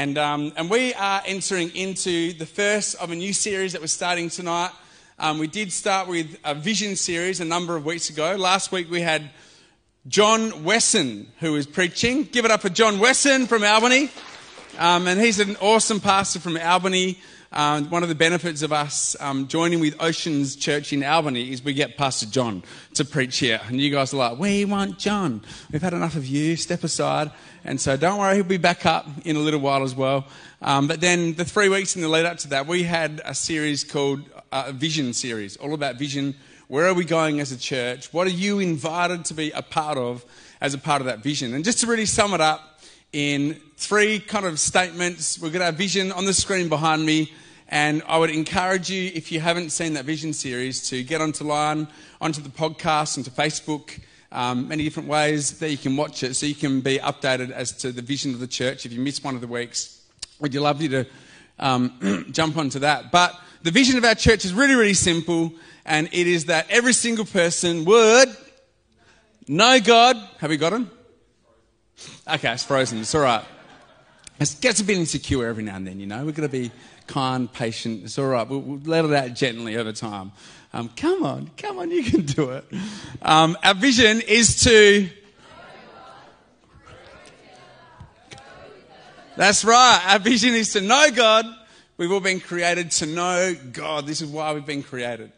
And, um, and we are entering into the first of a new series that we're starting tonight. Um, we did start with a vision series a number of weeks ago. Last week we had John Wesson who was preaching. Give it up for John Wesson from Albany. Um, and he's an awesome pastor from Albany. One of the benefits of us um, joining with Oceans Church in Albany is we get Pastor John to preach here. And you guys are like, we want John. We've had enough of you. Step aside. And so don't worry, he'll be back up in a little while as well. Um, but then the three weeks in the lead up to that, we had a series called uh, a Vision Series, all about vision. Where are we going as a church? What are you invited to be a part of as a part of that vision? And just to really sum it up, in three kind of statements. We've got our vision on the screen behind me. And I would encourage you, if you haven't seen that vision series, to get onto line, onto the podcast, onto Facebook, um, many different ways that you can watch it so you can be updated as to the vision of the church. If you miss one of the weeks, we'd love you to um, jump onto that. But the vision of our church is really, really simple, and it is that every single person would know God. Have we got him? Okay, it's frozen. It's all right. It gets a bit insecure every now and then, you know. We've got to be kind, patient. It's all right. We'll, we'll let it out gently over time. Um, come on, come on, you can do it. Um, our vision is to. That's right. Our vision is to know God. We've all been created to know God. This is why we've been created.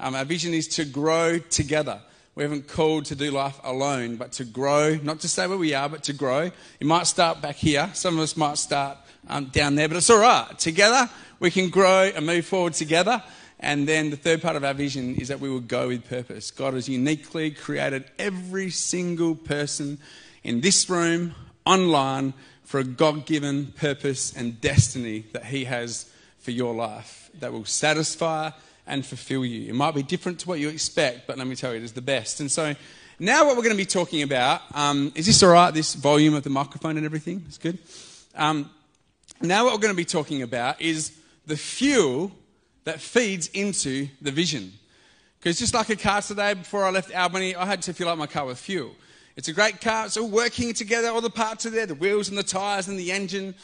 Um, our vision is to grow together. We haven't called to do life alone, but to grow, not to stay where we are, but to grow. You might start back here. Some of us might start um, down there, but it's all right. Together, we can grow and move forward together. And then the third part of our vision is that we will go with purpose. God has uniquely created every single person in this room, online, for a God given purpose and destiny that He has for your life that will satisfy and fulfill you. It might be different to what you expect, but let me tell you, it is the best. And so now what we're going to be talking about um, is this all right, this volume of the microphone and everything? It's good. Um, now what we're going to be talking about is the fuel that feeds into the vision. Because just like a car today, before I left Albany, I had to fill up my car with fuel. It's a great car. It's all working together. All the parts are there, the wheels and the tyres and the engine.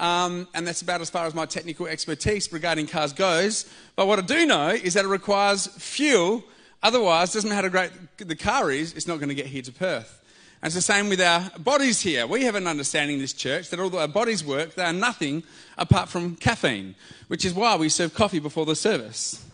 Um, and that's about as far as my technical expertise regarding cars goes. But what I do know is that it requires fuel. Otherwise, doesn't matter how great the car is, it's not going to get here to Perth. And it's the same with our bodies here. We have an understanding in this church that although our bodies work, they are nothing apart from caffeine, which is why we serve coffee before the service.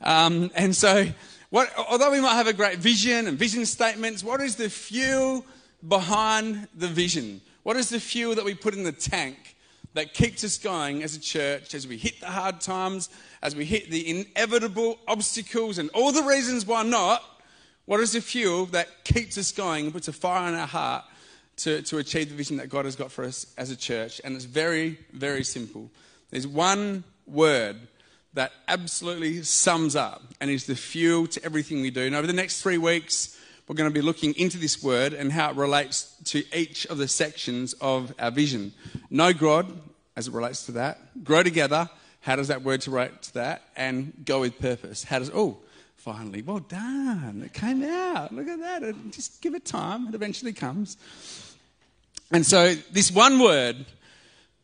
Um, and so, what, although we might have a great vision and vision statements, what is the fuel behind the vision? What is the fuel that we put in the tank that keeps us going as a church as we hit the hard times, as we hit the inevitable obstacles and all the reasons why not. What is the fuel that keeps us going and puts a fire in our heart to, to achieve the vision that God has got for us as a church? And it's very, very simple. There's one word that absolutely sums up and is the fuel to everything we do. And over the next three weeks, we're going to be looking into this word and how it relates to each of the sections of our vision. Know God as it relates to that, grow together. How does that word relate to that? And go with purpose. How does, oh, finally, well done. It came out. Look at that. Just give it time, it eventually comes. And so, this one word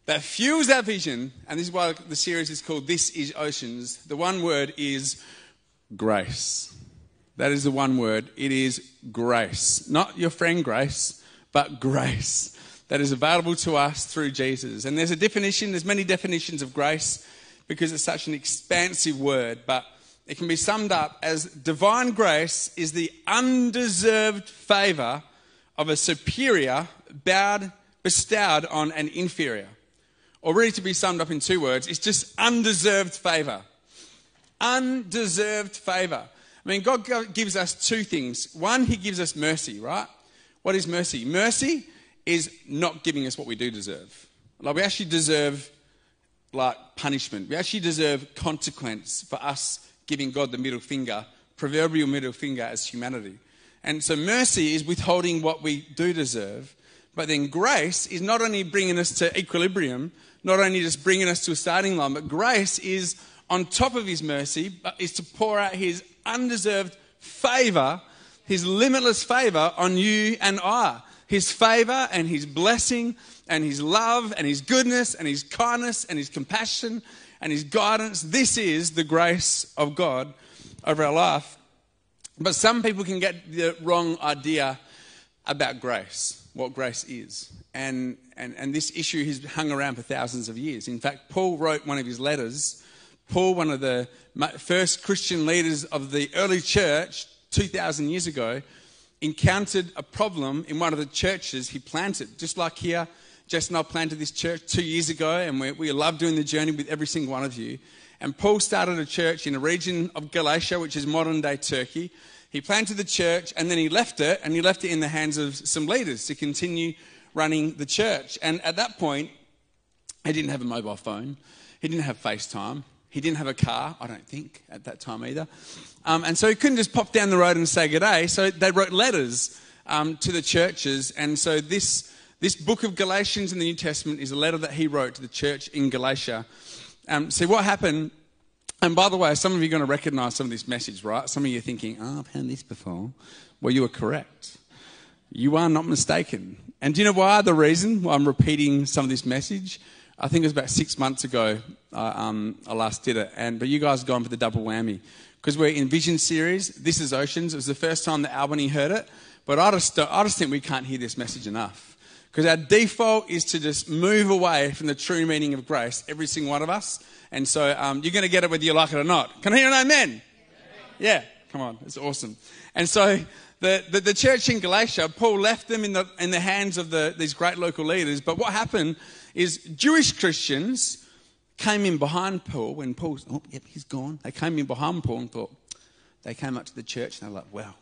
that fuels our vision, and this is why the series is called This is Oceans, the one word is grace. That is the one word. It is grace. Not your friend Grace, but grace that is available to us through Jesus. And there's a definition, there's many definitions of grace because it's such an expansive word, but it can be summed up as divine grace is the undeserved favor of a superior bowed, bestowed on an inferior. Or really to be summed up in two words, it's just undeserved favor. Undeserved favor. I mean, God gives us two things. One, He gives us mercy, right? What is mercy? Mercy is not giving us what we do deserve. Like, we actually deserve, like, punishment. We actually deserve consequence for us giving God the middle finger, proverbial middle finger as humanity. And so, mercy is withholding what we do deserve. But then, grace is not only bringing us to equilibrium, not only just bringing us to a starting line, but grace is on top of his mercy, is to pour out his undeserved favor, his limitless favor on you and I. His favor and his blessing and His love and His goodness and His kindness and His compassion and His guidance. This is the grace of God over our life. But some people can get the wrong idea about grace, what grace is. And, and, and this issue has hung around for thousands of years. In fact, Paul wrote one of his letters. Paul, one of the first Christian leaders of the early church 2,000 years ago, encountered a problem in one of the churches he planted. Just like here, Jess and I planted this church two years ago, and we, we love doing the journey with every single one of you. And Paul started a church in a region of Galatia, which is modern day Turkey. He planted the church and then he left it, and he left it in the hands of some leaders to continue running the church. And at that point, he didn't have a mobile phone, he didn't have FaceTime, he didn't have a car, I don't think, at that time either. Um, and so he couldn't just pop down the road and say good day. So they wrote letters um, to the churches. And so this, this book of Galatians in the New Testament is a letter that he wrote to the church in Galatia. Um, see, what happened, and by the way, some of you are going to recognize some of this message, right? Some of you are thinking, oh, I've heard this before. Well, you are correct. You are not mistaken. And do you know why? The reason why I'm repeating some of this message? I think it was about six months ago um, I last did it. And, but you guys gone for the double whammy. Because we're in Vision series. This is Oceans. It was the first time that Albany heard it. But I just, I just think we can't hear this message enough. Because our default is to just move away from the true meaning of grace, every single one of us. And so um, you're going to get it whether you like it or not. Can I hear an amen? Yeah, come on, it's awesome. And so the, the, the, church in Galatia, Paul left them in the, in the hands of the, these great local leaders. But what happened is Jewish Christians came in behind Paul when Paul, oh, yep, he's gone. They came in behind Paul and thought, they came up to the church and they're like, wow,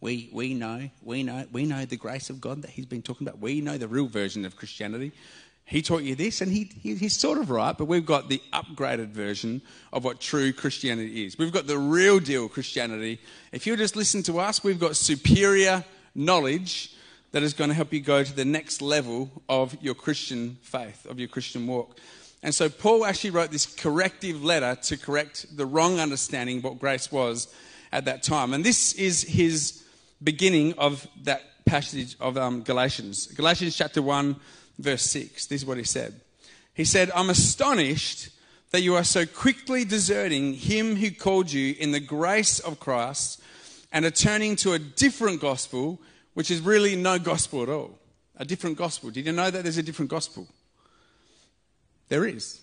we, we know, we know, we know the grace of God that he's been talking about. We know the real version of Christianity. He taught you this, and he, he, he's sort of right, but we've got the upgraded version of what true Christianity is. We've got the real deal Christianity. If you just listen to us, we've got superior knowledge that is going to help you go to the next level of your Christian faith, of your Christian walk. And so Paul actually wrote this corrective letter to correct the wrong understanding of what grace was at that time. And this is his beginning of that passage of um, Galatians. Galatians chapter 1, verse 6. This is what he said. He said, I'm astonished that you are so quickly deserting him who called you in the grace of Christ and are turning to a different gospel, which is really no gospel at all. A different gospel. Did you know that there's a different gospel? There is.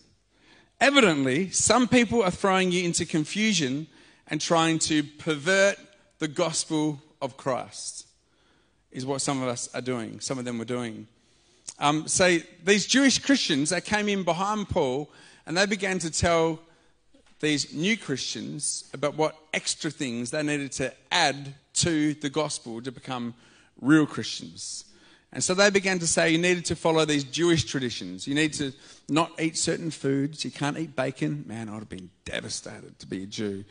Evidently, some people are throwing you into confusion and trying to pervert the gospel of Christ, is what some of us are doing. Some of them were doing. Um, so these Jewish Christians, they came in behind Paul and they began to tell these new Christians about what extra things they needed to add to the gospel to become real Christians. And so they began to say you needed to follow these Jewish traditions. You need to not eat certain foods. You can't eat bacon. Man, I'd have been devastated to be a Jew.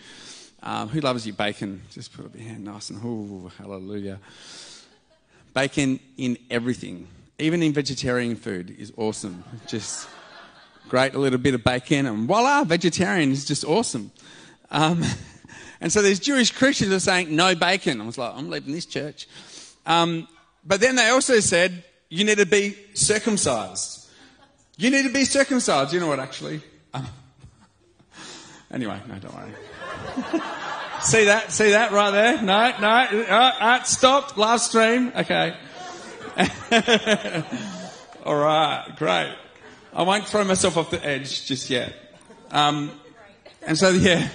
Um, who loves your bacon? Just put up your hand nice and, oh, hallelujah. Bacon in everything, even in vegetarian food, is awesome. Just great, a little bit of bacon, and voila, vegetarian is just awesome. Um, and so these Jewish Christians are saying, no bacon. I was like, I'm leaving this church. Um, but then they also said, you need to be circumcised. You need to be circumcised. You know what, actually? Um, anyway, no, don't worry. See that? See that right there? No, no. Uh, uh, stop. Last stream. Okay. All right. Great. I won't throw myself off the edge just yet. Um, and so, yeah.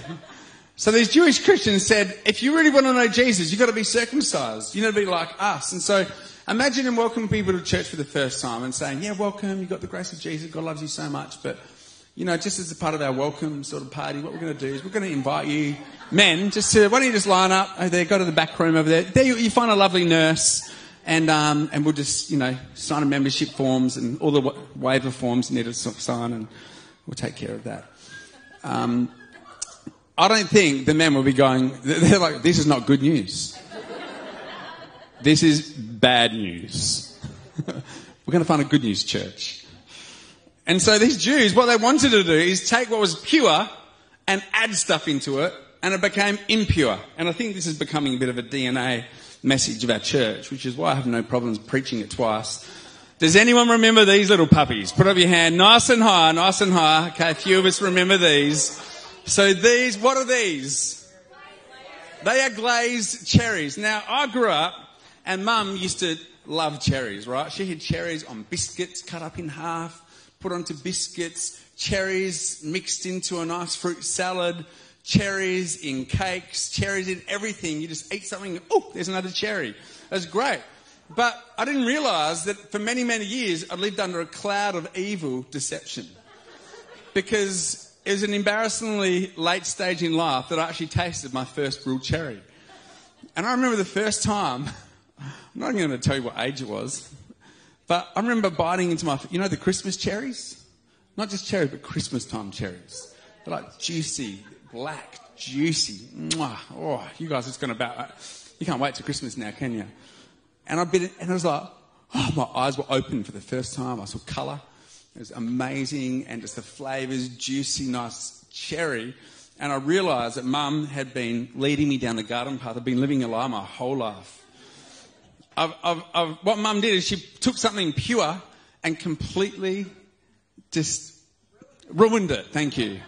So these Jewish Christians said, if you really want to know Jesus, you've got to be circumcised. You need to be like us. And so imagine him welcoming people to church for the first time and saying, yeah, welcome. You've got the grace of Jesus. God loves you so much. But you know, just as a part of our welcome sort of party, what we're going to do is we're going to invite you, men, just to, why don't you just line up over there, go to the back room over there. There you, you find a lovely nurse, and, um, and we'll just, you know, sign a membership forms and all the waiver forms you need to sign, and we'll take care of that. Um, I don't think the men will be going, they're like, this is not good news. This is bad news. we're going to find a good news church. And so these Jews, what they wanted to do is take what was pure and add stuff into it, and it became impure. And I think this is becoming a bit of a DNA message of our church, which is why I have no problems preaching it twice. Does anyone remember these little puppies? Put up your hand nice and high, nice and high. Okay, a few of us remember these. So these, what are these? They are glazed cherries. Now, I grew up and mum used to love cherries, right? She had cherries on biscuits cut up in half, put onto biscuits, cherries mixed into a nice fruit salad, cherries in cakes, cherries in everything. You just eat something, oh, there's another cherry. Was great. But I didn't realize that for many, many years, I lived under a cloud of evil deception. Because it was an embarrassingly late stage in life that I actually tasted my first real cherry. And I remember the first time, I'm not even going to tell you what age it was, but I remember biting into my, you know, the Christmas cherries? Not just cherries, but Christmas time cherries. They're like juicy, black, juicy. Mwah. Oh, you guys, it's going to about, you can't wait to Christmas now, can you? And I bit it, and I was like, oh, my eyes were open for the first time. I saw colour. It was amazing, and just the flavours, juicy, nice cherry. And I realised that Mum had been leading me down the garden path. I've been living a lie my whole life. I've, I've, I've, what Mum did is she took something pure and completely just ruined it. Thank you.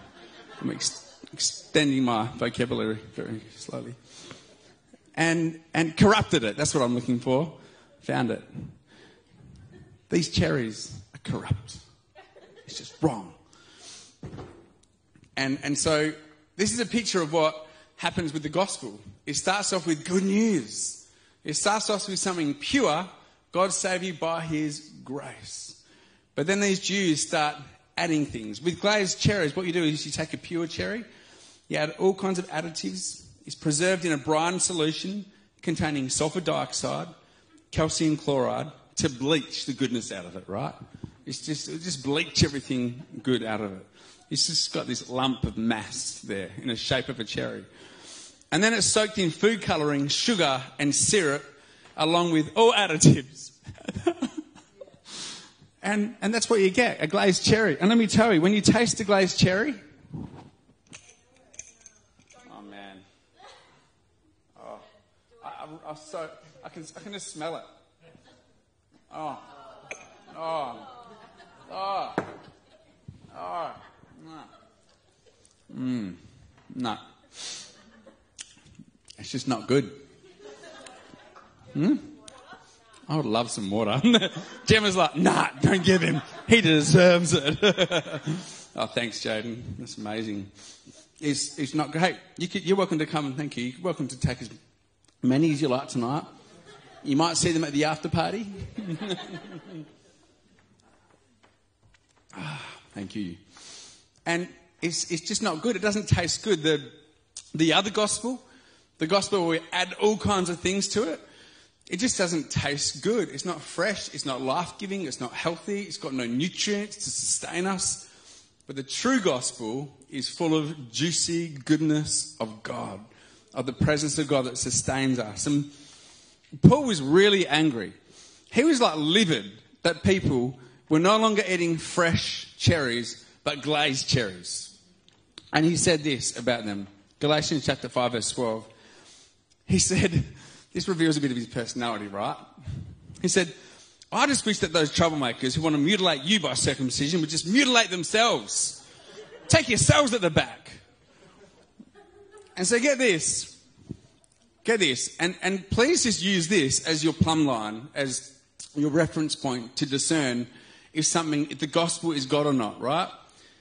I'm ex- extending my vocabulary very slowly and, and corrupted it. That's what I'm looking for. Found it. These cherries are corrupt. It's just wrong. And, and so this is a picture of what happens with the gospel. It starts off with good news. It starts off with something pure. God saved you by his grace. But then these Jews start adding things. With glazed cherries, what you do is you take a pure cherry, you add all kinds of additives, It's preserved in a brine solution containing sulfur dioxide, calcium chloride to bleach the goodness out of it, right? It's just, it just bleach everything good out of it. It's just got this lump of mass there in the shape of a cherry. And then it's soaked in food colouring, sugar, and syrup, along with all additives. and, and that's what you get a glazed cherry. And let me tell you, when you taste a glazed cherry, oh, oh, I, I, so, I, can, I can just smell it. Oh. Oh. Oh. Oh. Mmm. No. It's just not good. Hmm? I would love some water. Gemma's like, nah, don't give him. He deserves it. oh, thanks, Jaden. That's amazing. It's, it's not great. You are welcome to come and thank you. You're welcome to take as many as you like tonight. You might see them at the after party. ah, thank you. And it's, it's just not good. It doesn't taste good. The, the other gospel, the gospel where we add all kinds of things to it, it just doesn't taste good. It's not fresh. It's not life giving. It's not healthy. It's got no nutrients to sustain us. But the true gospel is full of juicy goodness of God of the presence of God that sustains us. And Paul was really angry. He was like livid that people were no longer eating fresh cherries, but glazed cherries. And he said this about them Galatians chapter 5, verse 12. He said, This reveals a bit of his personality, right? He said, I just wish that those troublemakers who want to mutilate you by circumcision would just mutilate themselves. Take yourselves at the back. And so get this. Get this. And, and please just use this as your plumb line, as your reference point to discern if something, if the gospel is God or not, right?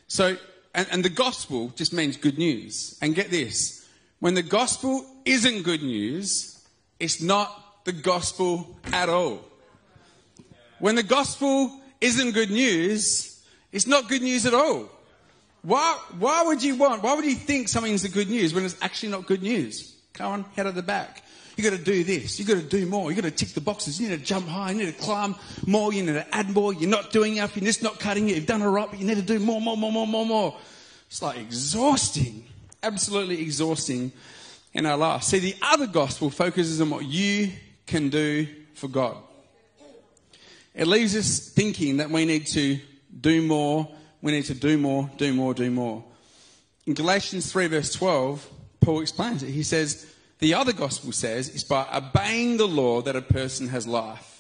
So, and, and the gospel just means good news. And get this. When the gospel isn't good news, it's not the gospel at all. When the gospel isn't good news, it's not good news at all. Why, why would you want, why would you think something's the good news when it's actually not good news? Come on, head at the back. You got to do this. You've got to do more. You've got to tick the boxes. You need to jump high. You need to climb more. You need to add more. You're not doing enough. You're just not cutting it. You've done it right, but you need to do more, more, more, more, more, more. It's like exhausting, absolutely exhausting in our life. See, the other gospel focuses on what you can do for God. It leaves us thinking that we need to do more. We need to do more, do more, do more. In Galatians 3, verse 12, Paul explains it. He says, the other gospel says it's by obeying the law that a person has life.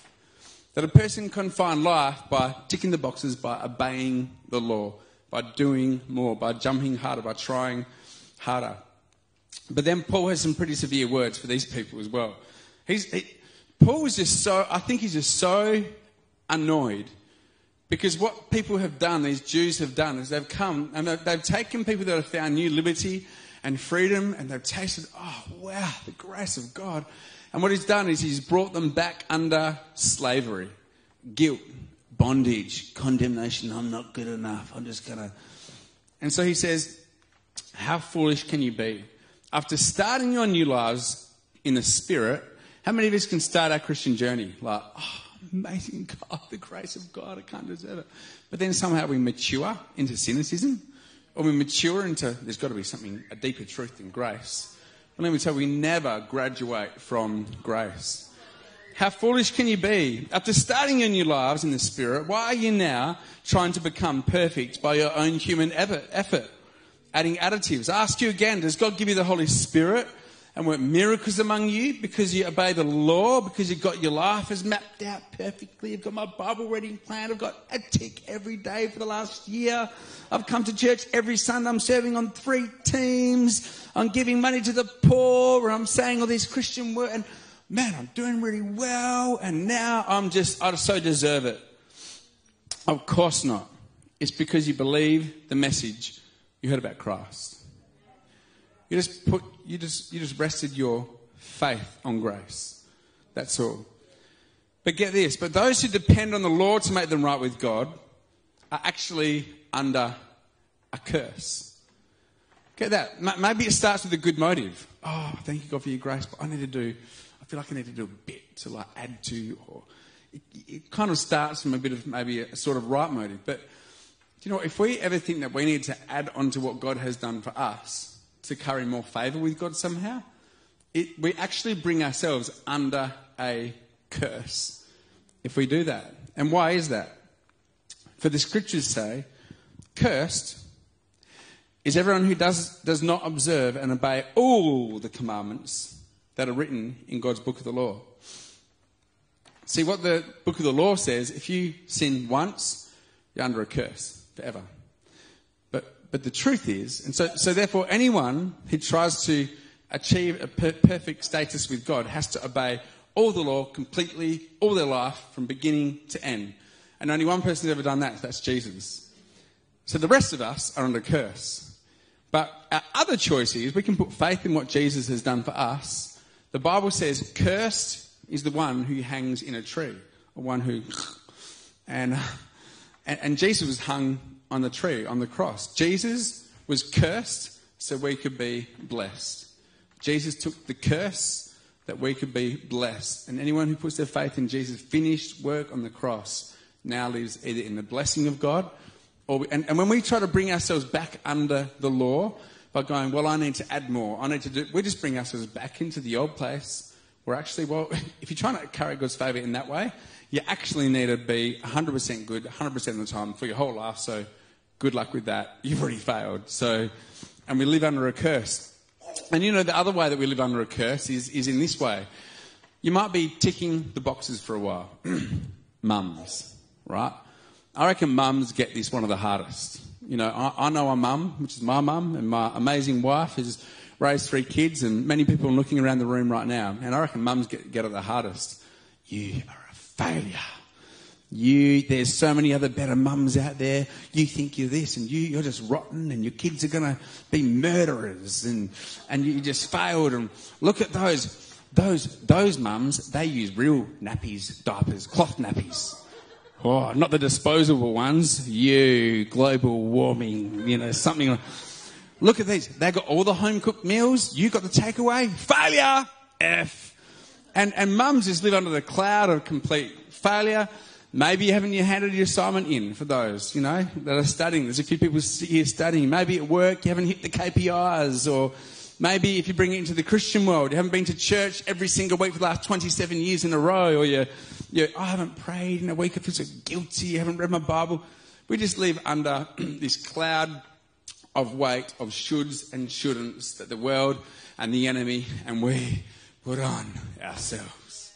That a person can find life by ticking the boxes, by obeying the law, by doing more, by jumping harder, by trying harder. But then Paul has some pretty severe words for these people as well. He's, he, Paul was just so, I think he's just so annoyed because what people have done, these Jews have done, is they've come and they've, they've taken people that have found new liberty and freedom and they've tasted, oh, wow, the grace of God. And what he's done is he's brought them back under slavery, guilt, bondage, condemnation. I'm not good enough. I'm just going to. And so he says, How foolish can you be? After starting your new lives in the Spirit, how many of us can start our Christian journey like, oh, amazing God, the grace of God, I can't deserve it. But then somehow we mature into cynicism, or we mature into there's got to be something, a deeper truth in grace. But let me tell you, we never graduate from grace. How foolish can you be? After starting your new lives in the Spirit, why are you now trying to become perfect by your own human effort? Adding additives. ask you again, does God give you the Holy Spirit? And work miracles among you because you obey the law, because you've got your life is mapped out perfectly. You've got my Bible reading plan. I've got a tick every day for the last year. I've come to church every Sunday. I'm serving on three teams. I'm giving money to the poor. I'm saying all these Christian words. And man, I'm doing really well. And now I'm just, I so deserve it. Of course not. It's because you believe the message you heard about Christ. You just put, you just, you just rested your faith on grace. That's all. But get this, but those who depend on the Lord to make them right with God are actually under a curse. Get that? Maybe it starts with a good motive. Oh, thank you God for your grace, but I need to do, I feel like I need to do a bit to like add to, or it, it kind of starts from a bit of maybe a sort of right motive. But do you know what? If we ever think that we need to add on to what God has done for us, to curry more favor with God somehow, it, we actually bring ourselves under a curse if we do that. And why is that? For the scriptures say, cursed is everyone who does, does not observe and obey all the commandments that are written in God's book of the law. See, what the book of the law says, if you sin once, you're under a curse forever. But the truth is, and so, so therefore, anyone who tries to achieve a per- perfect status with God has to obey all the law completely, all their life, from beginning to end. And only one person has ever done that, that's Jesus. So the rest of us are under curse. But our other choice is we can put faith in what Jesus has done for us. The Bible says, cursed is the one who hangs in a tree, or one who. And, and, and Jesus was hung on the tree, on the cross. Jesus was cursed so we could be blessed. Jesus took the curse that we could be blessed. And anyone who puts their faith in Jesus' finished work on the cross now lives either in the blessing of God or, and, and when we try to bring ourselves back under the law by going, well, I need to add more, I need to do, we just bring ourselves back into the old place. We're actually, well, if you're trying to carry God's favour in that way, you actually need to be 100% good 100% of the time for your whole life. So good luck with that. You've already failed. So, and we live under a curse. And you know, the other way that we live under a curse is, is in this way. You might be ticking the boxes for a while. mums, right? I reckon mums get this one of the hardest. You know, I, I know a mum, which is my mum, and my amazing wife has raised three kids, and many people are looking around the room right now, and I reckon mums get, get it the hardest. You are a failure. You, there's so many other better mums out there. You think you're this and you, you're just rotten and your kids are going to be murderers and, and you just failed. And look at those, those, those mums, they use real nappies, diapers, cloth nappies. Oh, not the disposable ones. You, global warming, you know, something like, look at these. They got all the home cooked meals. You got the takeaway. Failure. F. And, and mums just live under the cloud of complete failure. Maybe you haven't handed your assignment in for those, you know, that are studying. There's a few people here studying. Maybe at work you haven't hit the KPIs or maybe if you bring it into the Christian world, you haven't been to church every single week for the last 27 years in a row or you, you I haven't prayed in a week. I feel so guilty. I haven't read my Bible. We just live under this cloud of weight of shoulds and shouldn'ts that the world and the enemy and we put on ourselves.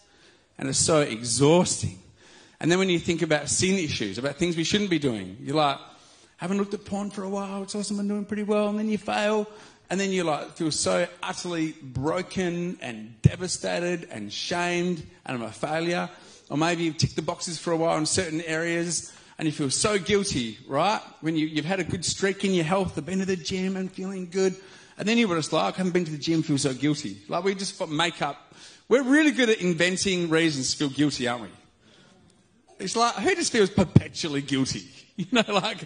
And it's so exhausting. And then when you think about sin issues, about things we shouldn't be doing, you're like, haven't looked at porn for a while. It's awesome. I'm doing pretty well. And then you fail. And then you like feel so utterly broken and devastated and shamed and I'm a failure. Or maybe you've ticked the boxes for a while in certain areas and you feel so guilty, right? When you, have had a good streak in your health, you've been to the gym and feeling good. And then you're just like, I haven't been to the gym, feel so guilty. Like we just make up. We're really good at inventing reasons to feel guilty, aren't we? It's like, who just feels perpetually guilty? You know, like,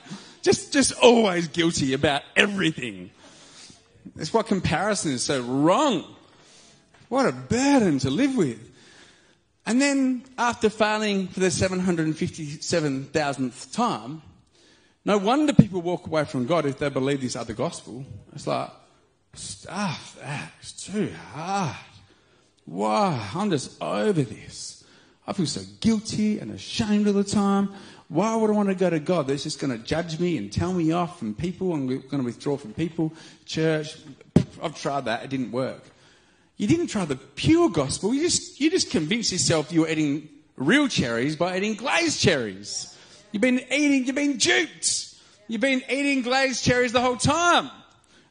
just, just always guilty about everything. That's why comparison is so wrong. What a burden to live with. And then, after failing for the 757,000th time, no wonder people walk away from God if they believe this other gospel. It's like, stuff that's too hard. Why? I'm just over this. I feel so guilty and ashamed all the time. Why would I want to go to God that's just going to judge me and tell me off from people I'm going to withdraw from people? Church, I've tried that. It didn't work. You didn't try the pure gospel. You just, you just convinced yourself you were eating real cherries by eating glazed cherries. You've been eating, you've been duped. You've been eating glazed cherries the whole time.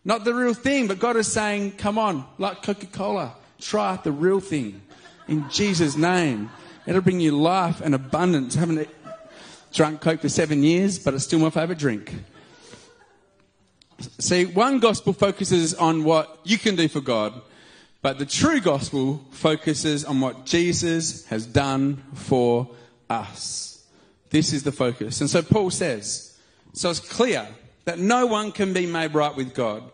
Not the real thing, but God is saying, come on, like Coca Cola, try the real thing in Jesus' name. It'll bring you life and abundance. I haven't drunk Coke for seven years, but it's still my favourite drink. See, one gospel focuses on what you can do for God, but the true gospel focuses on what Jesus has done for us. This is the focus. And so Paul says, so it's clear that no one can be made right with God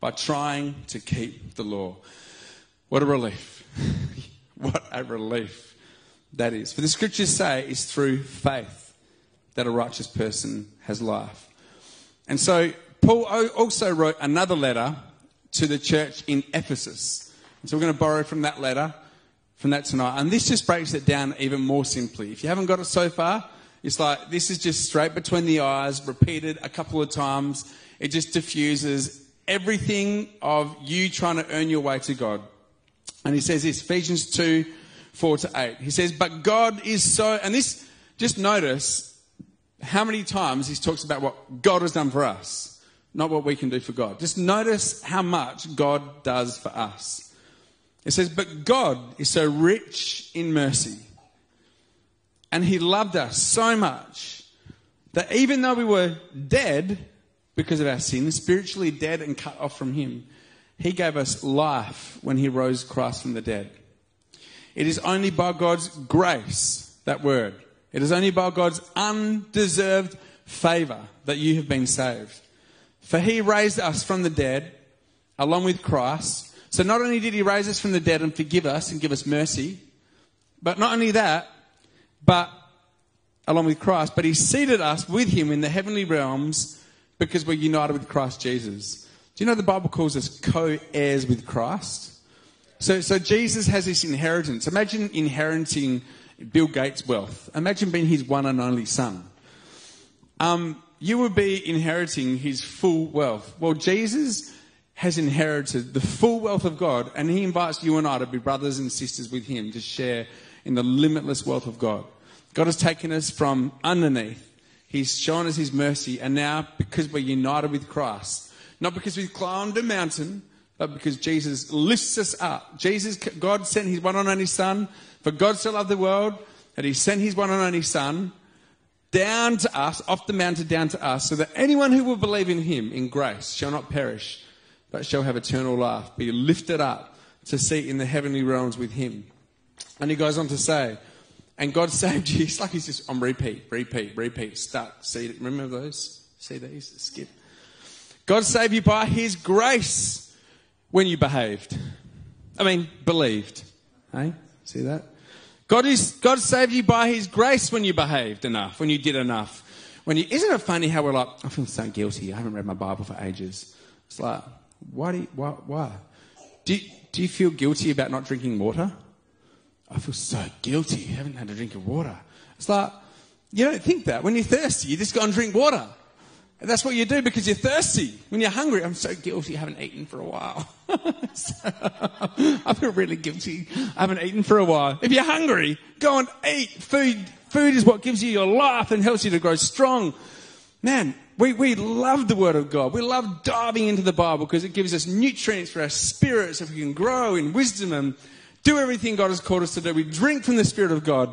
by trying to keep the law. What a relief. what a relief that is. For the scriptures say it's through faith that a righteous person has life. And so Paul also wrote another letter to the church in Ephesus. And so we're going to borrow from that letter, from that tonight. And this just breaks it down even more simply. If you haven't got it so far, it's like this is just straight between the eyes, repeated a couple of times. It just diffuses everything of you trying to earn your way to God. And he says this Ephesians 2 4 to 8. He says, But God is so, and this, just notice how many times he talks about what God has done for us, not what we can do for God. Just notice how much God does for us. It says, But God is so rich in mercy, and he loved us so much that even though we were dead because of our sin, spiritually dead and cut off from him, he gave us life when he rose Christ from the dead. It is only by God's grace, that word. It is only by God's undeserved favor that you have been saved. For he raised us from the dead along with Christ. So not only did he raise us from the dead and forgive us and give us mercy, but not only that, but along with Christ, but he seated us with him in the heavenly realms because we're united with Christ Jesus. Do you know the Bible calls us co heirs with Christ? So, so Jesus has this inheritance. Imagine inheriting Bill Gates' wealth. Imagine being his one and only son. Um, you would be inheriting his full wealth. Well, Jesus has inherited the full wealth of God, and he invites you and I to be brothers and sisters with him to share in the limitless wealth of God. God has taken us from underneath. He's shown us his mercy, and now because we're united with Christ, not because we've climbed a mountain, Uh, because Jesus lifts us up. Jesus, God sent his one and only Son, for God so loved the world that he sent his one and only Son down to us, off the mountain down to us, so that anyone who will believe in him in grace shall not perish, but shall have eternal life, be lifted up to seat in the heavenly realms with him. And he goes on to say, and God saved you. It's like he's just on repeat, repeat, repeat, stuck. See, remember those? See these? Skip. God saved you by his grace when you behaved. I mean, believed. Hey? See that? God is God saved you by his grace when you behaved enough, when you did enough. When you isn't it funny how we're like, I feel so guilty, I haven't read my Bible for ages. It's like, why do you, why, why? Do you, do you feel guilty about not drinking water? I feel so guilty, I haven't had a drink of water. It's like, you don't think that. When you're thirsty, you just go and drink water. And that's what you do because you're thirsty. When you're hungry, I'm so guilty, I haven't eaten for a while. I feel really guilty, I haven't eaten for a while. If you're hungry, go and eat food Food is what gives you your life and helps you to grow strong. Man, we, we love the Word of God. We love diving into the Bible because it gives us nutrients for our spirits so we can grow in wisdom and do everything God has called us to do. We drink from the Spirit of God,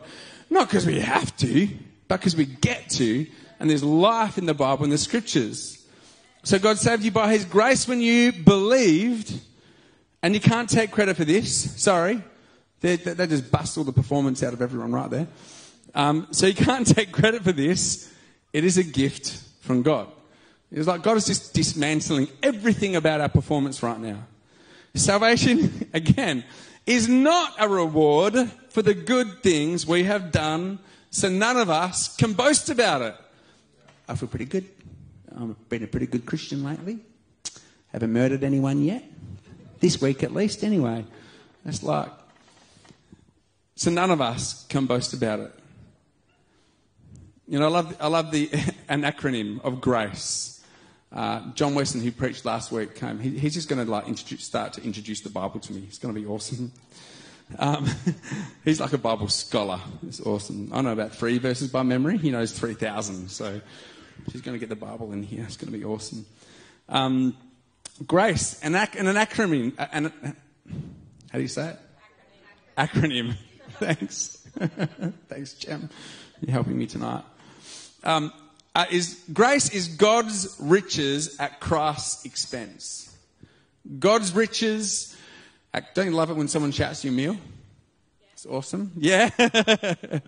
not because we have to, but because we get to. And there's life in the Bible and the Scriptures. So God saved you by His grace when you believed. And you can't take credit for this. Sorry. They, they just bust all the performance out of everyone right there. Um, so you can't take credit for this. It is a gift from God. It's like God is just dismantling everything about our performance right now. Salvation, again, is not a reward for the good things we have done, so none of us can boast about it. I feel pretty good. I've been a pretty good Christian lately. Haven't murdered anyone yet. This week at least, anyway. That's like. So none of us can boast about it. You know, I love, I love the, an acronym of grace. Uh, John Weston, who preached last week, came. He, he's just going to like start to introduce the Bible to me. It's going to be awesome. Um, he's like a Bible scholar. It's awesome. I know about three verses by memory. He knows 3,000. So she's going to get the Bible in here. It's going to be awesome. Um, grace, an, ac- an acronym. An, how do you say it? Acronym. acronym. Thanks. Thanks, Jem. You're helping me tonight um, uh, is grace is God's riches at Christ's expense. God's riches. don't you love it when someone shouts you a meal? It's awesome. Yeah.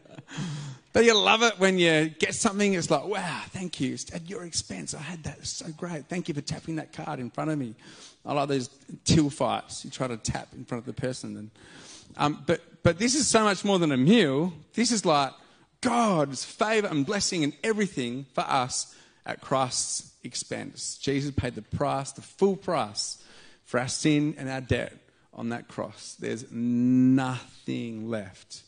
Don't you love it when you get something? It's like, wow, thank you. It's at your expense. I had that. It's so great. Thank you for tapping that card in front of me. I like those till fights. You try to tap in front of the person. And, um, but, but this is so much more than a meal. This is like, God's favor and blessing and everything for us at Christ's expense. Jesus paid the price, the full price for our sin and our debt on that cross. There's nothing left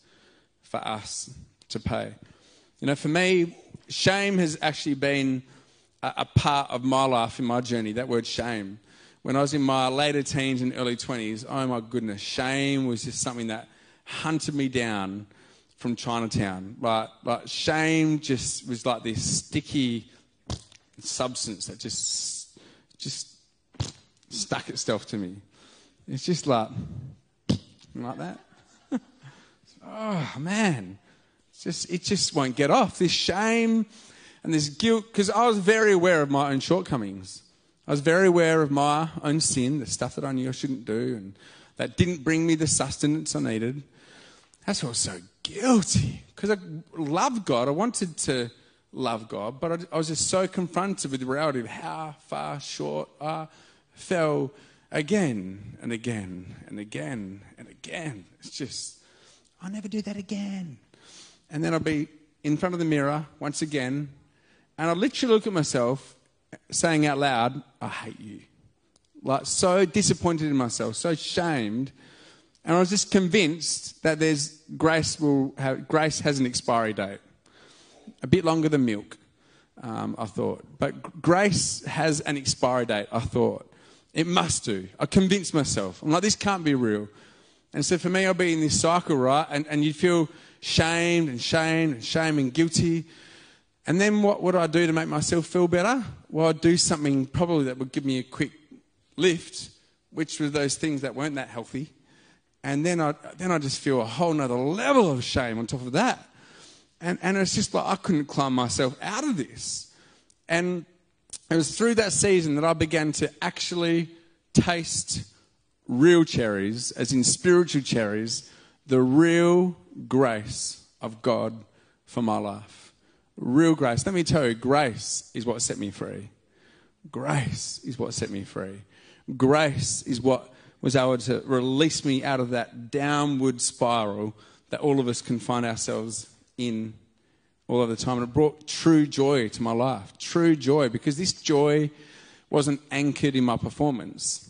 for us to pay. You know, for me, shame has actually been a, a part of my life in my journey, that word shame. When I was in my later teens and early 20s, oh my goodness, shame was just something that hunted me down from Chinatown. Like, like shame just was like this sticky substance that just, just stuck itself to me. It's just like, like that. oh man, just it just won't get off. This shame and this guilt, because I was very aware of my own shortcomings. I was very aware of my own sin, the stuff that I knew I shouldn't do, and that didn't bring me the sustenance I needed. That's why I was so guilty because I loved God. I wanted to love God, but I, I, was just so confronted with the reality of how far short I fell again and again and again and again. It's just, I'll never do that again. And then I'll be in front of the mirror once again, and I'll literally look at myself saying out loud, I hate you. Like, so disappointed in myself, so shamed and I was just convinced that there's grace will have, grace has an expiry date, a bit longer than milk. Um, I thought, but grace has an expiry date. I thought it must do. I convinced myself. I'm like, this can't be real. And so for me, I'll be in this cycle, right? And, and you'd feel shamed and shamed and shame and guilty. And then what would I do to make myself feel better? Well, I'd do something probably that would give me a quick lift, which were those things that weren't that healthy. And then I, then I just feel a whole nother level of shame on top of that. And, and it's just like I couldn't climb myself out of this. And it was through that season that I began to actually taste real cherries, as in spiritual cherries, the real grace of God for my life. Real grace. Let me tell you, grace is what set me free. Grace is what set me free. Grace is what was able to release me out of that downward spiral that all of us can find ourselves in all of the time. And it brought true joy to my life. True joy, because this joy wasn't anchored in my performance.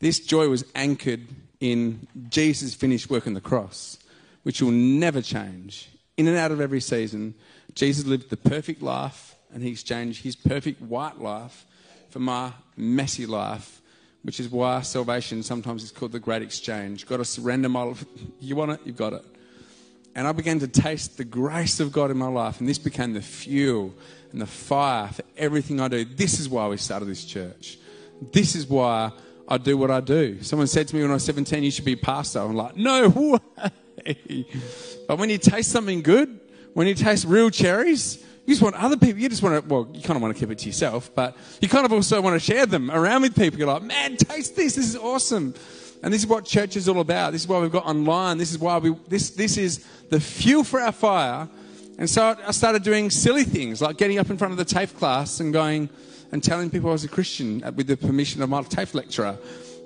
This joy was anchored in Jesus' finished work on the cross, which will never change. In and out of every season, Jesus lived the perfect life and he exchanged his perfect white life for my messy life which is why salvation sometimes is called the great exchange. Got to surrender my life. You want it, you've got it. and I began to taste the grace of God in my life, and this became the fuel and the fire for everything I do. This is why we started this church. This is why I do what I do. Someone said to me when I was 17, you should be a pastor. I'm like, no way. But when you taste something good, when you taste real cherries, you just want other people, you just want to, well, you kind of want to keep it to yourself, but you kind of also want to share them around with people. You're like, man, taste this. This is awesome. And this is what church is all about. This is why we've got online. This is why we, this, this is the fuel for our fire. And so I started doing silly things like getting up in front of the TAFE class and going and telling people I was a Christian with the permission of my TAFE lecturer.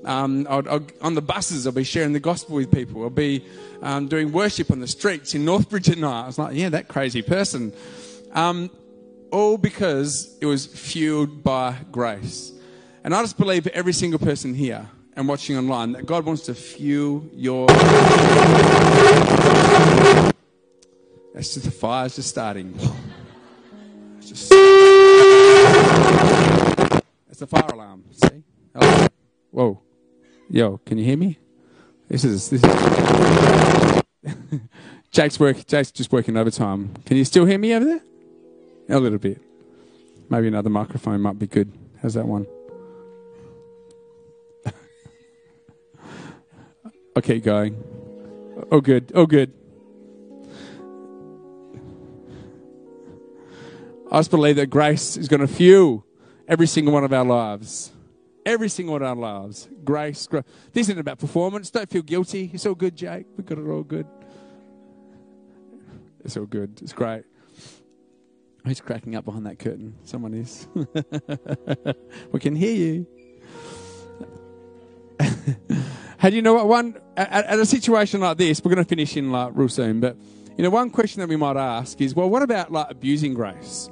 Um, I'd, I'd, on the buses, I'll be sharing the gospel with people. I'll be um, doing worship on the streets in Northbridge at night. I was like, yeah, that crazy person. Um, all because it was fueled by grace. And I just believe every single person here and watching online that God wants to fuel your. That's just the fire's just starting. It's just. It's a fire alarm. See? Whoa. Yo, can you hear me? This is this is. Jake's work. Jake's just working overtime. Can you still hear me over there? A little bit. Maybe another microphone might be good. How's that one? Keep going. Oh, good. Oh, good. I just believe that grace is going to fuel every single one of our lives. Every single one of our lives. Grace. grace. This isn't about performance. Don't feel guilty. It's all good, Jake. We've got it all good. It's all good. It's great. Who's cracking up behind that curtain? Someone is. we can hear you. How do you know what? One at, at, a situation like this, we're going to finish in like real soon. But you know, one question that we might ask is, well, what about like abusing grace?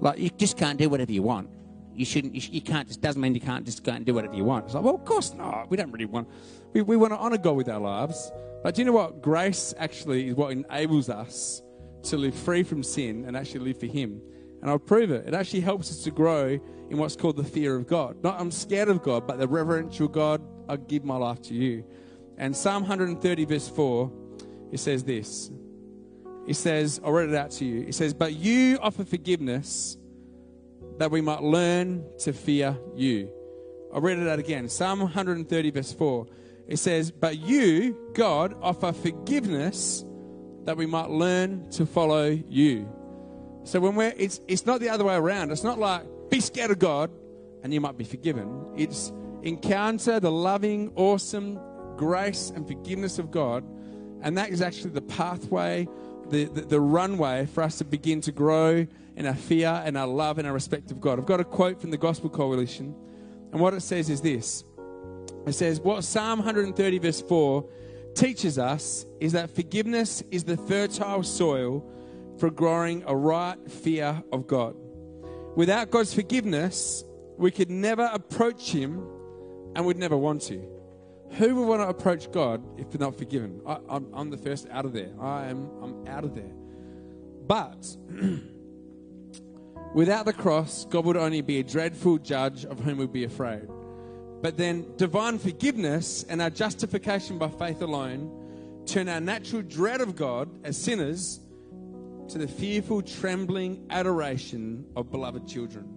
Like you just can't do whatever you want. You shouldn't. You, you can't. Just doesn't mean you can't just go and do whatever you want. It's like, well, of course not. We don't really want. We we want to honor God with our lives. But do you know what? Grace actually is what enables us to live free from sin and actually live for Him. And I'll prove it. It actually helps us to grow in what's called the fear of God. Not I'm scared of God, but the reverential God, I give my life to you. And Psalm 130, verse 4, it says this. It says, I'll read it out to you. It says, But you offer forgiveness that we might learn to fear you. I'll read it out again. Psalm 130, verse 4. It says, But you, God, offer forgiveness that we might learn to follow you. So when we're, it's, it's not the other way around. It's not like, be scared of God and you might be forgiven. It's encounter the loving, awesome grace and forgiveness of God. And that is actually the pathway, the, the, the runway for us to begin to grow in our fear and our love and our respect of God. I've got a quote from the Gospel Coalition. And what it says is this it says, What Psalm 130, verse 4 teaches us is that forgiveness is the fertile soil for growing a right fear of God. Without God's forgiveness, we could never approach Him and would never want to. Who would want to approach God if they're not forgiven? I, am the first out of there. I am I'm out of there. But without the cross, God would only be a dreadful judge of whom we'd be afraid. But then divine forgiveness and our justification by faith alone turn our natural dread of God as sinners to the fearful, trembling adoration of beloved children.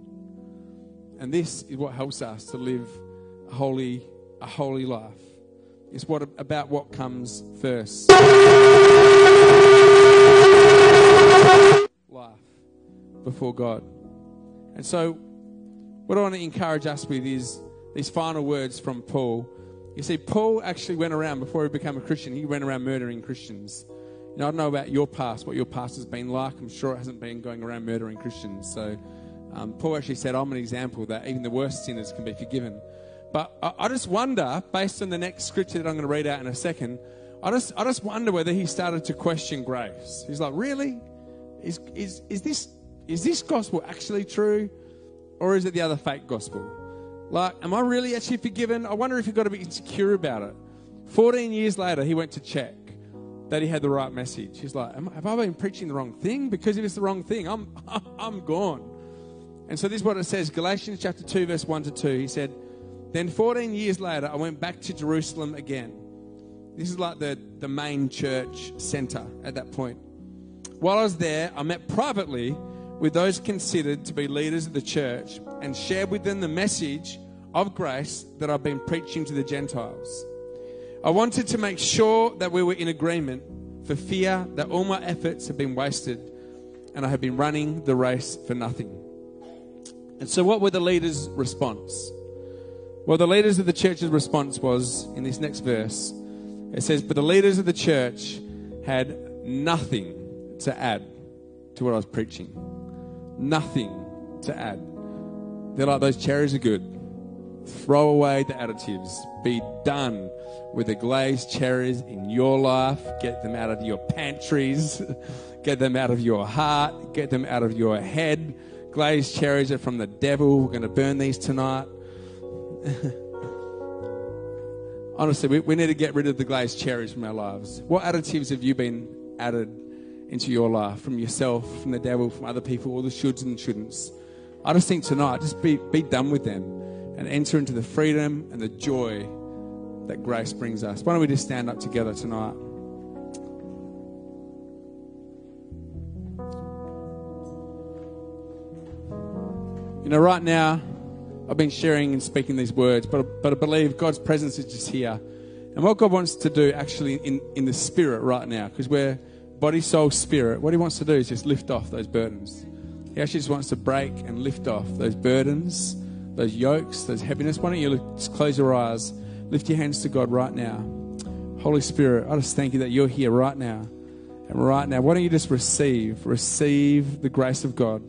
And this is what helps us to live holy, a holy life. It's what about what comes first. Life before God. And so what I want to encourage us with is these final words from Paul. You see, Paul actually went around before he became a Christian, he went around murdering Christians. I don't know about your past, what your past has been like. I'm sure it hasn't been going around murdering Christians. So um, Paul actually said, I'm an example that even the worst sinners can be forgiven. But I, I just wonder, based on the next scripture that I'm going to read out in a second, I just, I just wonder whether he started to question grace. He's like, really? Is, is, is, this, is this gospel actually true? Or is it the other fake gospel? Like, am I really actually forgiven? I wonder if you've got to be insecure about it. 14 years later, he went to check that he had the right message. He's like, Have I been preaching the wrong thing? Because if it's the wrong thing, I'm, I'm gone. And so this is what it says Galatians chapter 2, verse 1 to 2. He said, Then 14 years later, I went back to Jerusalem again. This is like the, the main church center at that point. While I was there, I met privately with those considered to be leaders of the church and shared with them the message of grace that I've been preaching to the Gentiles. I wanted to make sure that we were in agreement for fear that all my efforts have been wasted and I have been running the race for nothing. And so, what were the leaders' response? Well, the leaders of the church's response was in this next verse it says, But the leaders of the church had nothing to add to what I was preaching. Nothing to add. They're like, those cherries are good. Throw away the additives. Be done with the glazed cherries in your life. Get them out of your pantries. Get them out of your heart. Get them out of your head. Glazed cherries are from the devil. We're going to burn these tonight. Honestly, we, we need to get rid of the glazed cherries from our lives. What additives have you been added into your life from yourself, from the devil, from other people, all the shoulds and shouldn'ts? I just think tonight, just be, be done with them and enter into the freedom and the joy that grace brings us. Why don't we just stand up together tonight? You know, right now, I've been sharing and speaking these words, but, but I believe God's presence is just here. And what God wants to do actually in, in the spirit right now, because we're body, soul, spirit, what He wants to do is just lift off those burdens. He actually just wants to break and lift off those burdens, those yokes, those heaviness. Why don't you just close your eyes, lift your hands to God right now. Holy Spirit, I just thank you that you're here right now. And right now, why don't you just receive, receive the grace of God.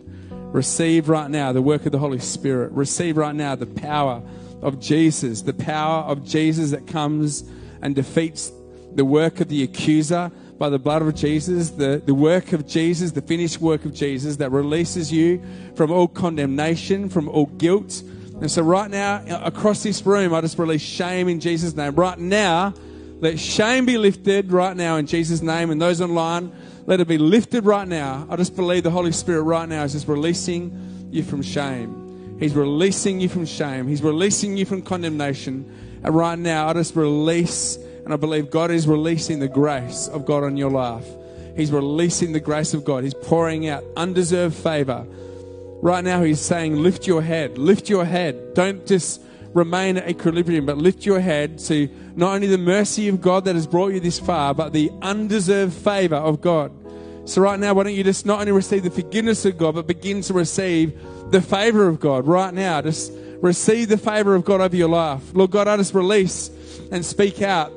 Receive right now the work of the Holy Spirit. Receive right now the power of Jesus, the power of Jesus that comes and defeats the work of the accuser by the blood of Jesus, the, the work of Jesus, the finished work of Jesus that releases you from all condemnation, from all guilt. And so, right now, across this room, I just release shame in Jesus' name. Right now, let shame be lifted right now in Jesus' name. And those online, let it be lifted right now. I just believe the Holy Spirit right now is just releasing you from shame. He's releasing you from shame. He's releasing you from condemnation. And right now, I just release, and I believe God is releasing the grace of God on your life. He's releasing the grace of God. He's pouring out undeserved favor. Right now, He's saying, Lift your head, lift your head. Don't just remain at equilibrium, but lift your head to not only the mercy of God that has brought you this far, but the undeserved favor of God. So, right now, why don't you just not only receive the forgiveness of God, but begin to receive the favor of God right now? Just receive the favor of God over your life. Lord God, I just release and speak out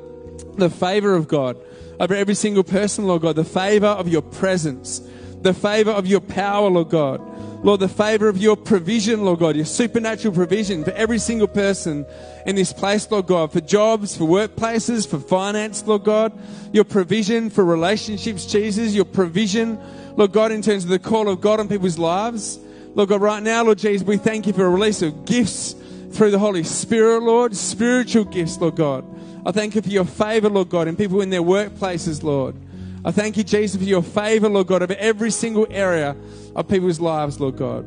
the favor of God over every single person, Lord God, the favor of your presence, the favor of your power, Lord God. Lord, the favor of your provision, Lord God, your supernatural provision for every single person in this place, Lord God, for jobs, for workplaces, for finance, Lord God, your provision for relationships, Jesus, your provision, Lord God, in terms of the call of God on people's lives. Lord God, right now, Lord Jesus, we thank you for a release of gifts through the Holy Spirit, Lord, spiritual gifts, Lord God. I thank you for your favor, Lord God, in people in their workplaces, Lord. I thank you, Jesus, for your favor, Lord God, over every single area of people's lives, Lord God.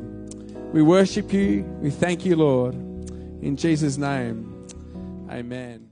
We worship you. We thank you, Lord. In Jesus' name, amen.